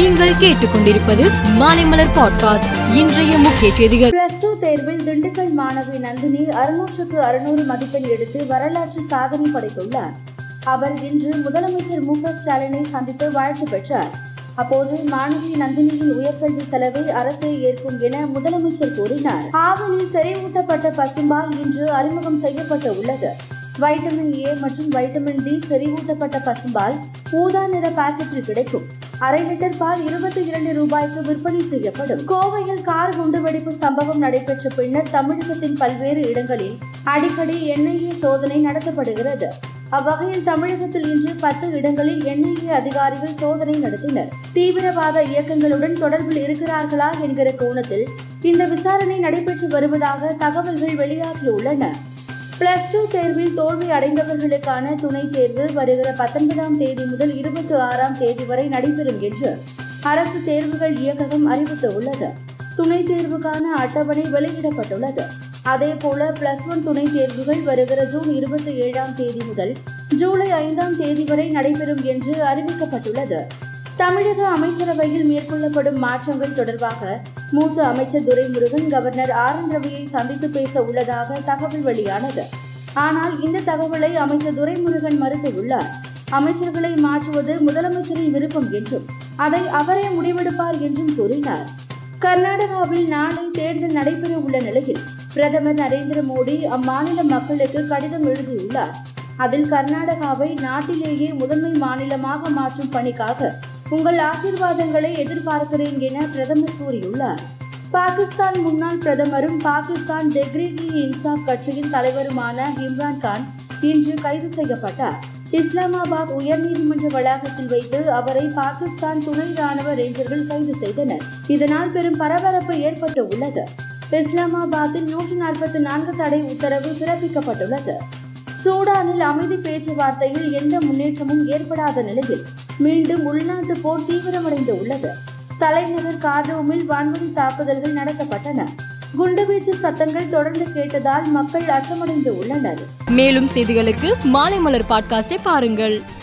நீங்கள் கேட்டுக்கொண்டிருப்பது மாலைமலர் பாட்காஸ்ட். இன்றைய முக்கிய செய்திகள். பிளஸ் டூ தேர்வில் திண்டுக்கல் மாணவி நந்தினி அறுநூற்றுக்கு அறுநூறு மதிப்பெண் எடுத்து வரலாற்று சாதனை படைத்துள்ளார். அவர் இன்று முதலமைச்சர் மு ஸ்டாலினை சந்தித்து வாழ்த்து பெற்றார். அப்போது மாணவி நந்தினியின் உயர்கல்வி செலவை அரசே ஏற்கும் என முதலமைச்சர் கூறினார். ஆவணில் செறிவூட்டப்பட்ட பசும்பால் இன்று அறிமுகம் செய்யப்பட்டு உள்ளது. வைட்டமின் ஏ மற்றும் வைட்டமின் டி செறிவூட்டப்பட்ட பசும்பால் ஊதா நிற பாக்கெட்டில் கிடைக்கும். அரை லிட்டர் பால் இருபத்தி இரண்டு ரூபாய்க்கு விற்பனை செய்யப்படும். கோவையில் கார் குண்டுவெடிப்பு சம்பவம் நடைபெற்ற பின்னர் தமிழகத்தின் பல்வேறு இடங்களில் அடிக்கடி என்ஐஏ சோதனை நடத்தப்படுகிறது. அவ்வகையில் தமிழகத்தில் இன்று பத்து இடங்களில் என்ஐஏ அதிகாரிகள் சோதனை நடத்தினர். தீவிரவாத இயக்கங்களுடன் தொடர்பில் இருக்கிறார்களா என்கிற கோணத்தில் இந்த விசாரணை நடைபெற்று வருவதாக தகவல்கள் வெளியாகியுள்ளன. பிளஸ் டூ தேர்வில் தோல்வி அடைந்தவர்களுக்கான துணைத் தேர்வு வருகிற பத்தொன்பதாம் தேதி முதல் இருபத்தி ஆறாம் தேதி வரை நடைபெறும் என்று அரசு தேர்வுகள் இயக்ககம் அறிவித்துள்ளது. துணைத் தேர்வுக்கான அட்டவணை வெளியிடப்பட்டுள்ளது. அதேபோல பிளஸ் ஒன் துணைத் தேர்வுகள் வருகிற ஜூன் இருபத்தி ஏழாம் தேதி முதல் ஜூலை ஐந்தாம் தேதி வரை நடைபெறும் என்று அறிவிக்கப்பட்டுள்ளது. தமிழக அமைச்சரவையில் மேற்கொள்ளப்படும் மாற்றங்கள் தொடர்பாக மூத்த அமைச்சர் துரைமுருகன் கவர்னர் ஆர் என் ரவியை சந்தித்து பேச உள்ளதாக தகவல் வெளியானது. ஆனால் இந்த தகவலை அமைச்சர் துரைமுருகன் மறுத்துள்ளார். அமைச்சர்களை மாற்றுவது முதலமைச்சரின் விருப்பம் என்றும் அதை அவரே முடிவெடுப்பார் என்றும் கூறினார். கர்நாடகாவில் நாளை தேர்தல் நடைபெற உள்ள நிலையில் பிரதமர் நரேந்திர மோடி அம்மாநில மக்களுக்கு கடிதம் எழுதியுள்ளார். அதில் கர்நாடகாவை நாட்டிலேயே முதன்மை மாநிலமாக மாற்றும் பணிக்காக உங்கள் ஆசீர்வாதங்களை எதிர்பார்க்கிறேன் என பிரதமர் கூறியுள்ளார். பாகிஸ்தான் முன்னாள் பிரதமரும் பாகிஸ்தான் தெஹ்ரீக் இன்சாப் கட்சியின் தலைவருமான இம்ரான் கான் இன்று கைது செய்யப்பட்டார். இஸ்லாமாபாத் உயர்நீதிமன்ற வளாகத்தில் வைத்து அவரை பாகிஸ்தான் துணை ராணுவ ரேஞ்சர்கள் கைது செய்தனர். இதனால் பெரும் பரபரப்பு ஏற்பட்டு உள்ளது. இஸ்லாமாபாத்தில் நூற்றி நாற்பத்தி நான்கு தடை உத்தரவு பிறப்பிக்கப்பட்டுள்ளது. சூடானில் அமைதி பேச்சுவார்த்தையில் எந்த முன்னேற்றமும் ஏற்படாத நிலையில் மீண்டும் உள்நாட்டு போர் தீவிரமடைந்து உள்ளது. தலைநகர் கார்டோமில் வான்வழி தாக்குதல்கள் நடத்தப்பட்டன. குண்டுவீச்சு சத்தங்கள் தொடர்ந்து கேட்டதால் மக்கள் அச்சமடைந்து உள்ளனர். மேலும் செய்திகளுக்கு மாலைமலர் பாட்காஸ்டை பாருங்கள்.